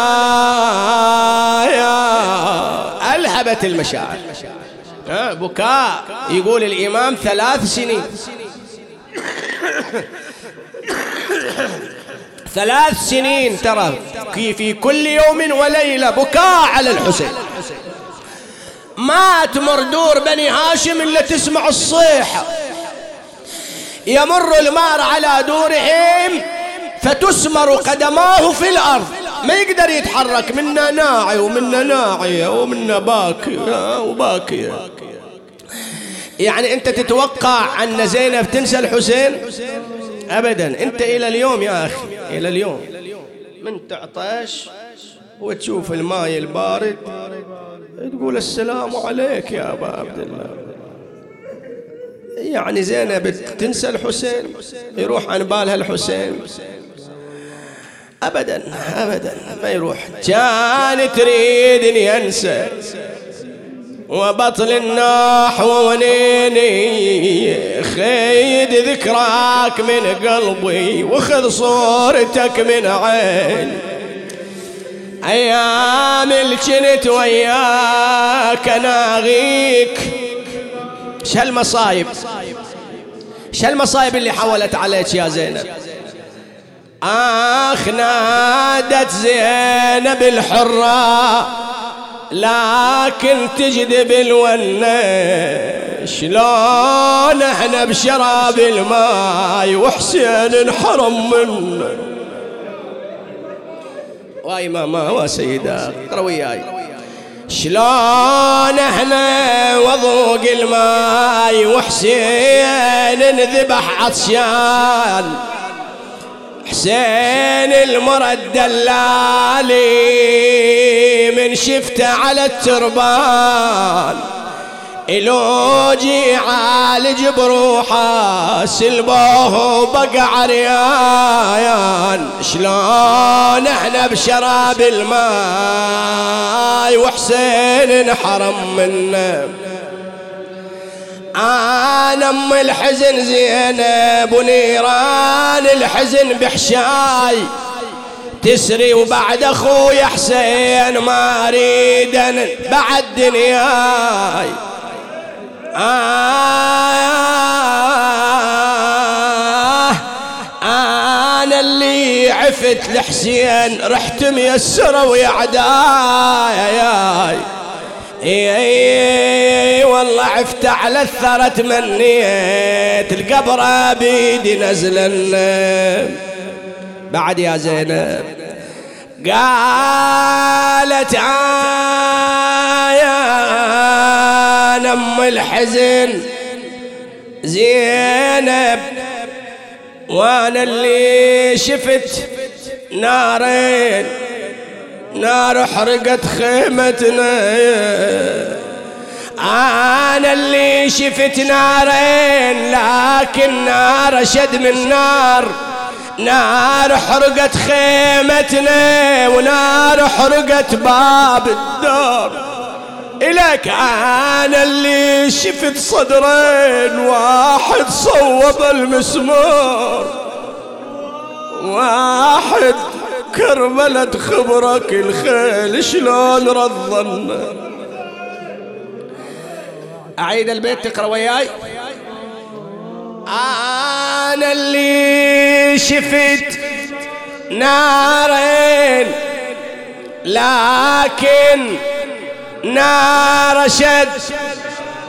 يا ألهبت المشاعر. بكاء. يقول الإمام ثلاث سنين. ثلاث سنين ترى في كل يوم وليلة بكاء على الحسين. ما تمر دور بني هاشم إلا تسمع الصيحة يمر المار على دورهم فتسمر قدماه في الأرض. ما يقدر يتحرك منا ناعي ومنا ناعية ومنا باكي وباكية يعني أنت تتوقع أن زينب تنسى الحسين؟ أبدا. أنت إلى اليوم يا أخي إلى اليوم. من تعطش وتشوف الماء البارد تقول السلام عليك يا أبا عبد الله. يعني زينب تنسى الحسين يروح عن بالها الحسين. أبدا أبدا ما يروح. كان تريد ينسى وبطل الناح ونيني خيد ذكراك من قلبي وخذ صورتك من عين أيام الجنت وياك ناغيك شالمصايب شالمصايب اللي حولت عليك يا زينب؟ آخ نادت زينب الحرة. لكن تجذب الونة شلون إحنا بشراب الماي وحسين انحرم منه؟ واي ماما وسيدة روياي شلون إحنا وضوق الماي وحسين انذبح عطشان؟ حسين المرد دلالي من شفته على التربان. إلوجي عالج بروحه سلبوه بقى عريان. شلون إحنا بشراب الماي وحسين انحرم منه. أنا ام الحزن زينب ونيران الحزن بحشاي تسري وبعد أخوي حسين ما اريد بعد دنياي آه أنا اللي عفت لحسين رحت ميسره ويا عداي إي والله عفت على الثرى تمنيت القبر بيدي نزل بعد يا زينب قالت يا أم الحزن. زينب وأنا اللي شفت نارين. نار حرقت خيمتنا. أنا اللي شفت نارين لكن نار أشد من نار. نار حرقت خيمتنا ونار حرقت باب الدار. إلك أنا اللي شفت صدرين واحد صوب المسمار. واحد كرملت خبرك الخيل شلون رضن. أعيد البيت تقرأ وياي. أنا اللي شفت نارين لكن نار شد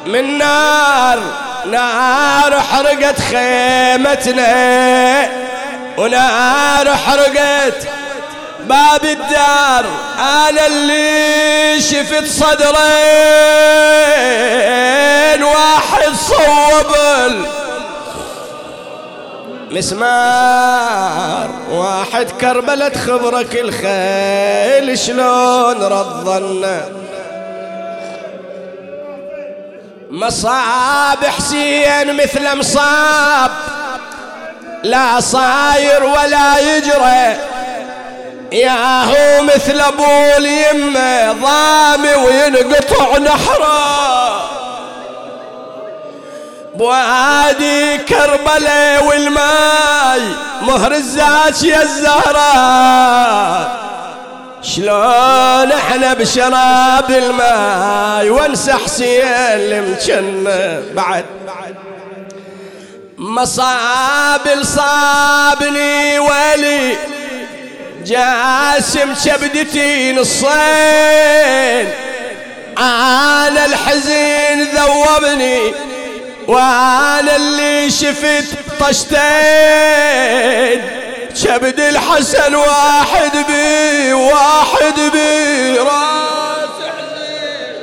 من نار. نار حرقت خيمتنا ونار حرقت باب الدار. أنا اللي شفت صدرين واحد صوب مسمار واحد كربلت خبرك الخيل شلون رضنا مصاب حسين مثل مصاب لا صاير ولا يجري. يا هو مثل أبو اليمة ضامي وينقطع نحره. بوادي كربلاء والماي مهر الزاش يا الزهراء شلون إحنا بشراب الماي؟ وانسى حسين المجنة بعد. مصاب صابني ولي جاسم شبدتي نصين أنا الحزين ذوبني وأنا اللي شفت طشتين. شبد الحسن واحد بي واحد بي راس حزين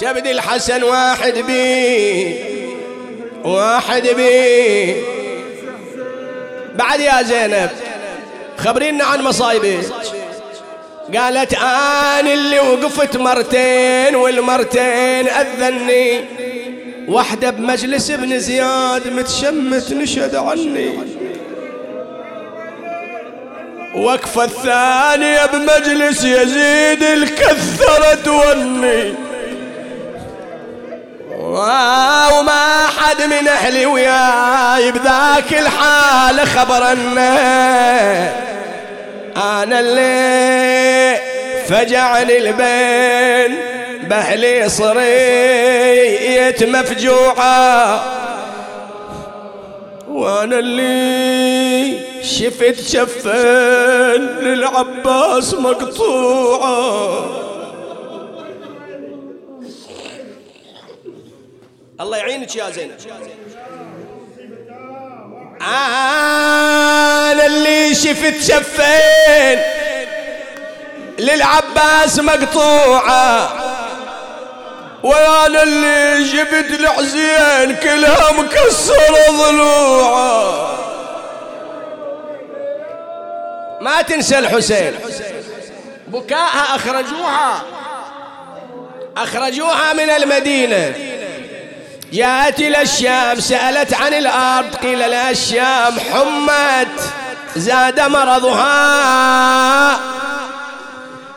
شبد الحسن واحد بي. واحد بي. بعد يا زينب خبرينا عن مصايبك قالت أنا اللي وقفت مرتين والمرتين أذني. واحدة بمجلس ابن زياد متشمت نشد عني. وقفة الثانية بمجلس يزيد الكثرة توني وما حد من أهلي وياي بذاك الحال خبرنا أنا اللي فجعني البين بهلي صريت مفجوعة. وأنا اللي شفت شفين للعباس مقطوعة. الله يعينك يا زينب. أنا اللي شفت شفين للعباس مقطوعة وأنا اللي جبت الحزين كلها مكسرة ضلوعة. ما تنسى الحسين. بكاءها أخرجوها أخرجوها من المدينة. جاءت إلى الشام سألت عن الأرض قيل لها الشام حمت زاد مرضها.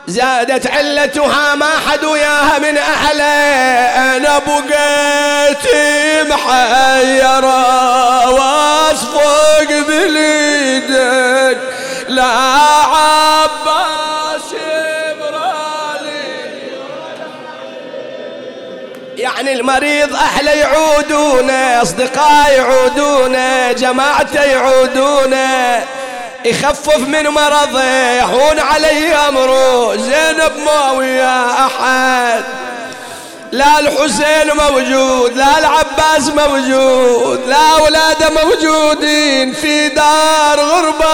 زادت علتها ما حد وياها من أهله. أنا بقيت محيرة وأصفق باليدين لا عباس. يعني المريض أهله يعودونه أصدقائي يعودونه جماعته يعودونه يخفف من مرضه يهون علي أمره زينب ما ويا أحد. لا الحسين موجود لا العباس موجود لا أولاده موجودين في دار غربة.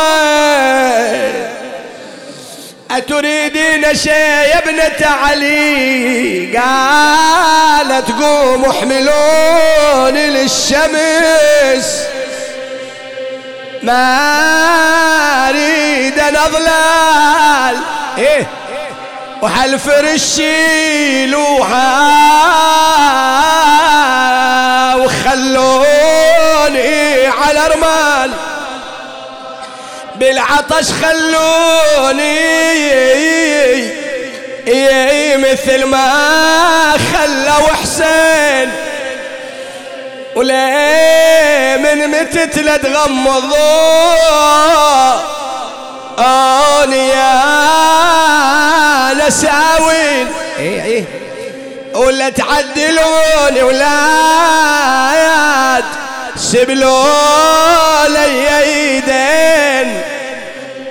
أتريدين شيء يا ابنة علي؟ قالت قوموا احملوني للشمس. ما أريد أن اضلال إيه؟ وحالفرش شيلوها وخلوني على رمال. بالعطش خلوني. مثل ما خلوا حسين وليه من متت لا اني يا نساوين. إيه إيه. ولا تعدلوني ولا سبلوا لي ايدين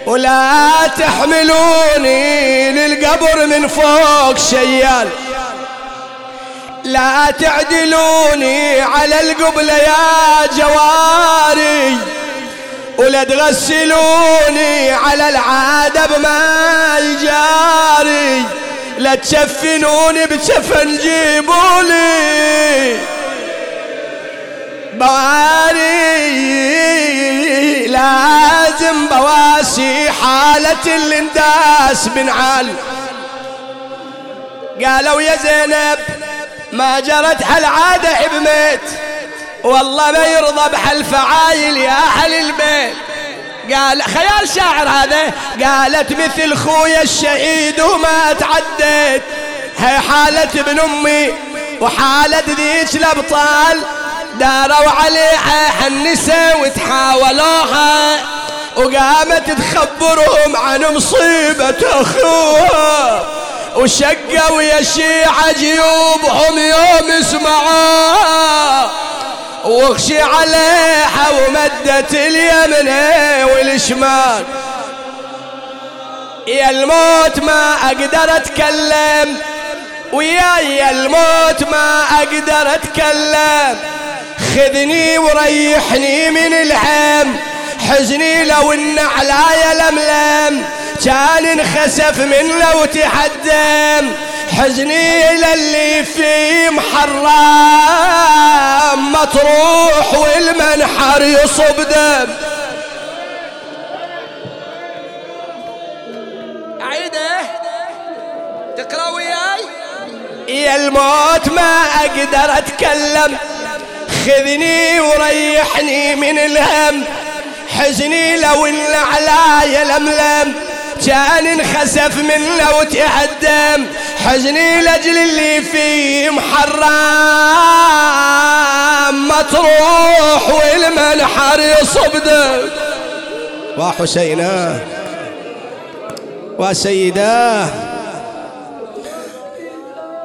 ولا تحملوني للقبر من فوق شيال. لا تعدلوني على القبلة يا جواري ولا تغسلوني على العادة بماء جاري لا تشفنوني بشفن جيبولي. بواري لازم بواسي حالة الإنداس بن علي. قالوا يا زينب ما جرت هالعادة بميت. والله ما يرضى بهالفعايل يا أهل البيت. قال خيال شاعر هذا. قالت مثل خويا الشهيد وما تعديت. هي حالة ابن أمي وحالة ذيك الأبطال. داروا عليها حنسة وتحاولوها وقامت تخبرهم عن مصيبة أخوها. وشقوا يا الشيعة جيوبهم يوم اسمعوا واخشي عليها ومدت اليمن والشمال. يا الموت ما أقدر أتكلم. وياي الموت ما أقدر أتكلم. خذني وريحني من الهم. حزني لو إن علايا لملم كان انخسف من لو تحدم. حزني إلى اللي في محرم. مطروح والمنحر يصب دم. الموت ما أقدر أتكلم. خذني وريحني من الهم. حزني لو إن علايا لملم كان انخسف من لو تهدم. حزني لأجل اللي فيه محرم. مطروح والمنحر يصب دم وحسينا وسيداه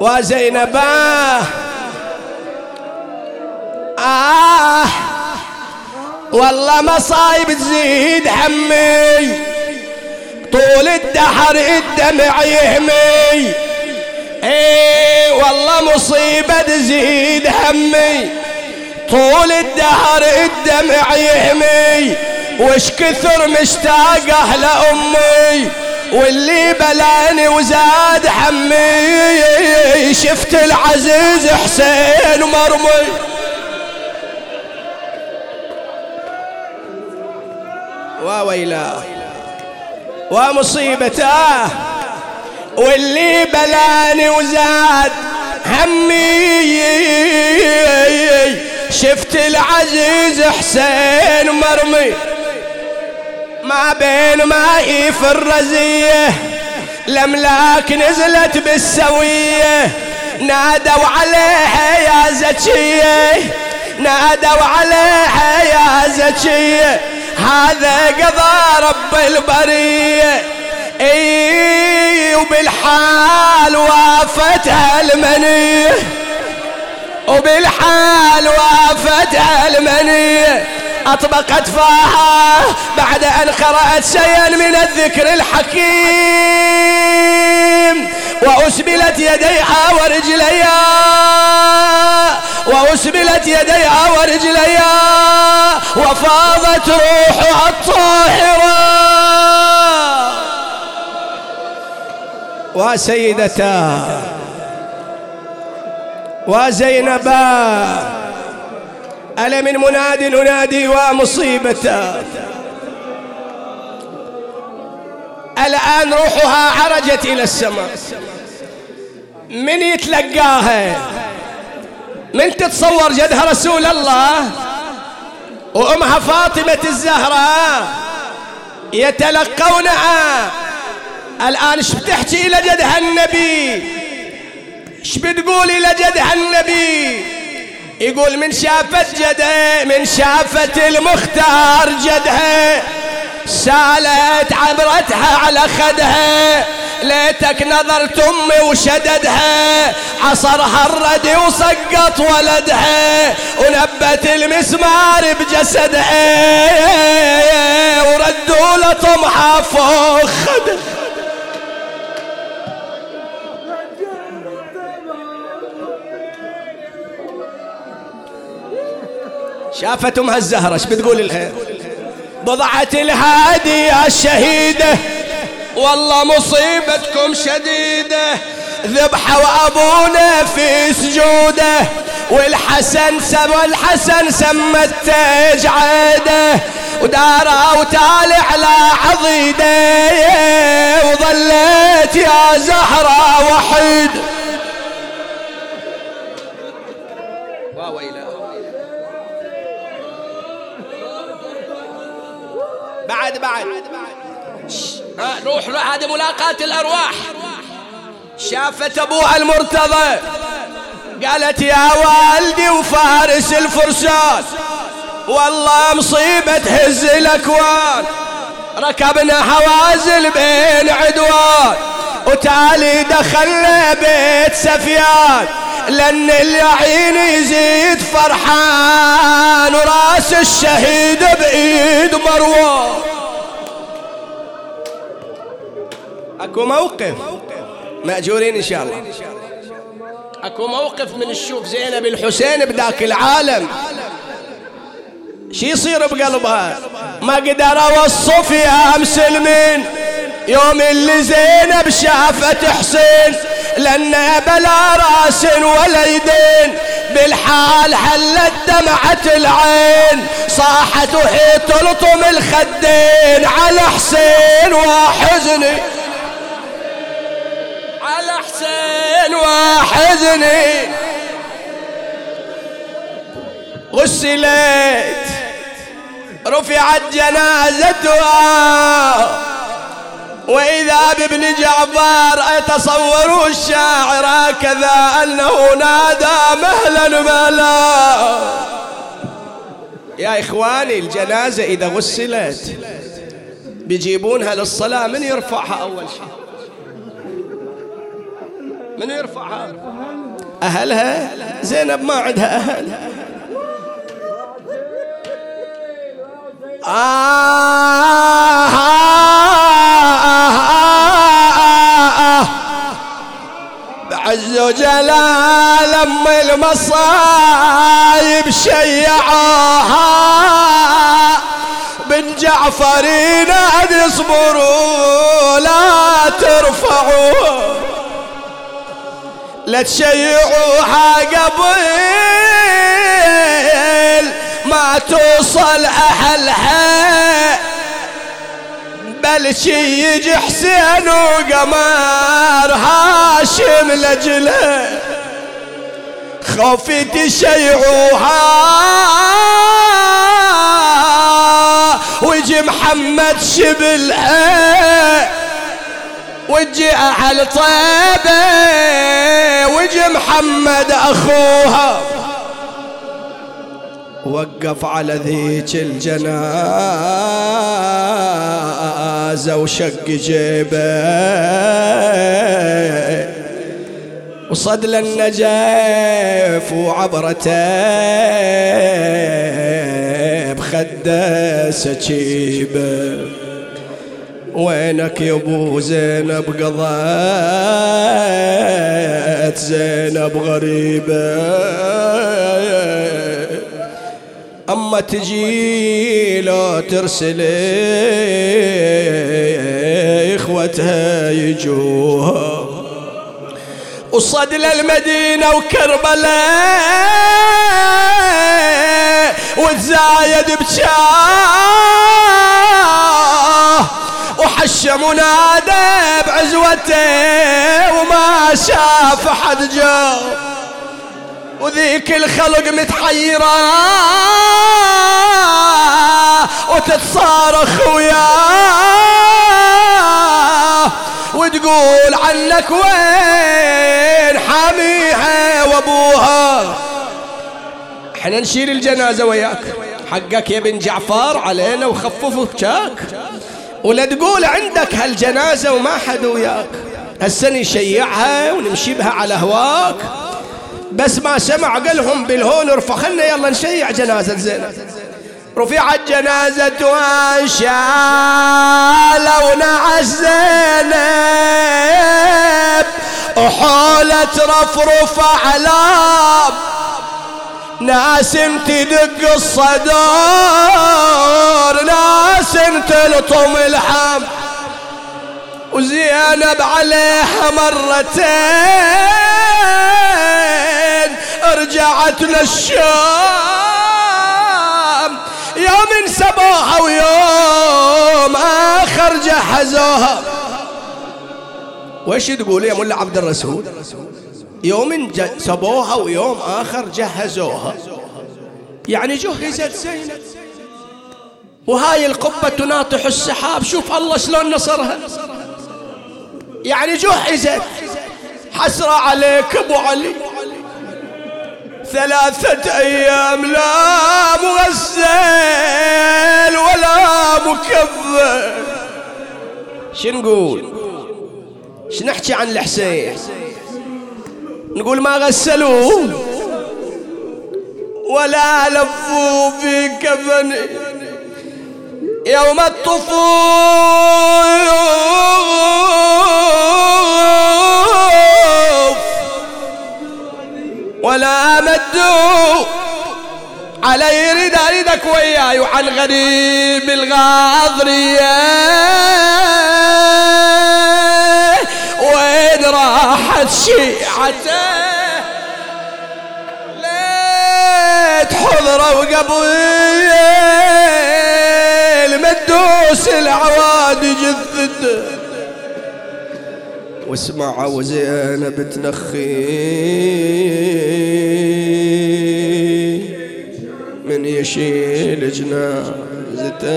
وزينباه آه. والله مصايب تزيد همي طول الدهر الدمع يهمي. إيه والله مصيبة تزيد همي طول الدهر الدمع يهمي. وش كثر مشتاقه لأمي واللي بلاني وزاد حمي شفت العزيز حسين مرمي. وويلاه ومصيبته واللي بلاني وزاد همي شفت العزيز حسين مرمي. ما بين ماي في الرزية الأملاك نزلت بالسوية. نادوا عليها يا زكية نادوا عليها يا زكية. هذا قضى رب البرية. إي وبالحال وافتها المنية. وبالحال وافتها المنية. أطبقت فاها بعد أن قرأت شيئا من الذكر الحكيم. وأسبلت يديها ورجليها. وأسبلت يديها ورجليها. وفاضت روحها الطاهرة. وسيدتا وزينبا ألا من مناد ننادي ومصيبته الآن روحها عرجت إلى السماء. من يتلقاها؟ من تتصور جدها رسول الله؟ وأمها فاطمة الزهراء يتلقونها. الآن إيش بتحكي إلى جدها النبي؟ إيش بتقول إلى جدها النبي؟ يقول من شافت جده من شافت المختار جدها سالت عبرتها على خدها ليتك نظرت أمي وشددها. عصرها الردي وسقط ولدها. ونبت المسمار بجسدها. وردوا لطمحها فوق خدها شافت امها الزهرة إيش بتقول لها؟ بضعة الهادية الشهيدة والله مصيبتكم شديدة. ذبحة وأبونا في سجودة والحسن سم والحسن سمت تجعده ودارا وتالي على عضيدة وظلت يا زهرة وحيد. بعد بعد. ها روح روح هذه ملاقاة الأرواح. شافت أبوها المرتضى. قالت يا والدي وفارس الفرسان والله مصيبة تهز الأكوان. ركبنا حوازل بين عدوان وتالي دخلنا بيت سفيان. لأن اليعين يزيد فرحان ورأس الشهيد بإيد مروان أكو موقف مأجورين إن شاء الله. أكو موقف من الشوف زينب الحسين بذاك العالم. شي يصير بقلبها؟ ما قدر أوصف يا مسلمين يوم اللي زينب شافت حسين لأن بلا راس ولا يدين بالحال حلت دمعة العين صاحت وهي تلطم الخدين على حسين وحزني. على حسين وحزني. غسلت رفعت جنازتها. وإذا بابن جعفر أتصور الشاعر هكذا أنه نادى مهلا مهلا. يا إخواني الجنازة إذا غسلت بيجيبونها للصلاة من يرفعها أول شيء؟ من يرفعها؟ أهلها؟ زينب ما عندها أهل. بعز وجلال ام المصايب شيعوها. بن جعفر نادي اصبروا لا ترفعوا لا تشيعوها قبل. ما توصل أهلها. بل شي يجي حسين وقمر هاشم لجله. خوفي تشيعوها. ويجي محمد شبلها. وجي أهل طيبة. وجي محمد أخوها. وقف على ذيك الجنازة وشق جيبه. وصد النجف وعبرته بخده سكيبه وينك يا أبو زينب قضيت زينب غريبة؟ أما تجي لو ترسل إخوتها يجوها. وصد للمدينة وكربلاء وتزايد بشاه. وحش منادى بعزوته وما شاف حد جو وذيك الخلق متحيرة وتتصارخ وياه وتقول عنك وين حاميها وأبوها. إحنا نشيل الجنازة وياك. حقك يا بن جعفر علينا وخففوا بشاك ولا تقول عندك هالجنازة وما حد وياك. هسه نشيعها ونمشي بها على هواك. بس ما سمع قالهم بالهون ارفع خلنا يلا نشيع جنازة زينب رفعت جنازة وانشالوا ونعش زينب. وحولة رفرف أعلام ناس تدق الصدور ناس تلطم الحم وزينب عليها مرتين. رجعت للشام يوم سبوها ويوم آخر جهزوها. وش تقول يا ملا عبد الرسول؟ يوم سبوها ويوم آخر جهزوها. يعني جهزت زينب. وهاي القبة تناطح السحاب. شوف الله شلون نصرها. يعني جهزت. حسرة عليك أبو علي. ثلاثة أيام لا مغسل ولا مكفل شنقول شنحكي عن الحسين؟ نقول ما غسلوه ولا لفوا في كفن. يوم الطفوف ولا مدوا علي رد ردك وياي وعن غريب الغاضرية وين راحت شيعته؟ ليت حضره وقبل مدوس العوادي جثته واسمع وزينب تنخي. من يشيل جنازته.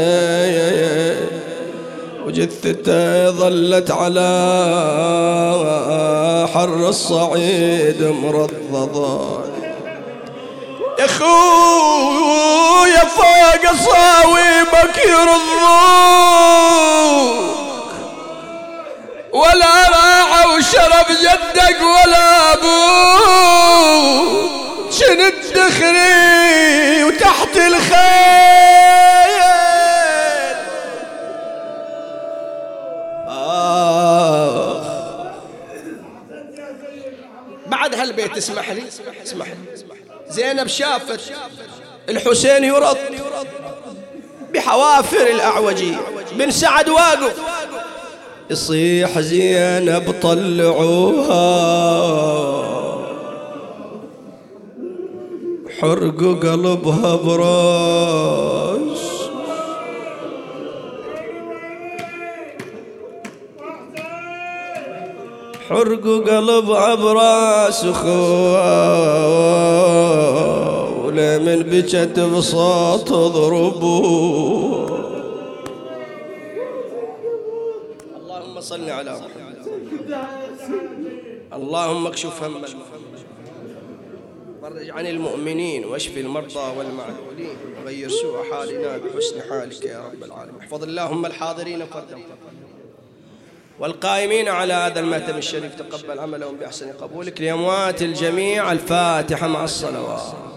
وجثته ظلت على حر الصعيد مرضضة. يا أخويا فوق صاويبك يرضوك. ولا وشرب جدك ولا أبوك شنت دخري وتحت الخيل؟ آه. بعد هالبيت اسمح لي اسمح لي. زينب شافت الحسين يرض بحوافر الأعوجي. بن سعد واقف. يصيح زينب طلعوها. حرق قلبها براس حرق قلبها براس اخوه ولمن بجت بصوت ضربوه صل على محمد. اللهم اكشف هم فرج عن المؤمنين واشف المرضى والمعلولين. وغير سوء حالنا بحسن حالك يا رب العالمين. احفظ اللهم الحاضرين فردا والقائمين على هذا المهتم الشريف. تقبل عملهم بأحسن قبولك. لأموات الجميع. الفاتحة مع الصلوات.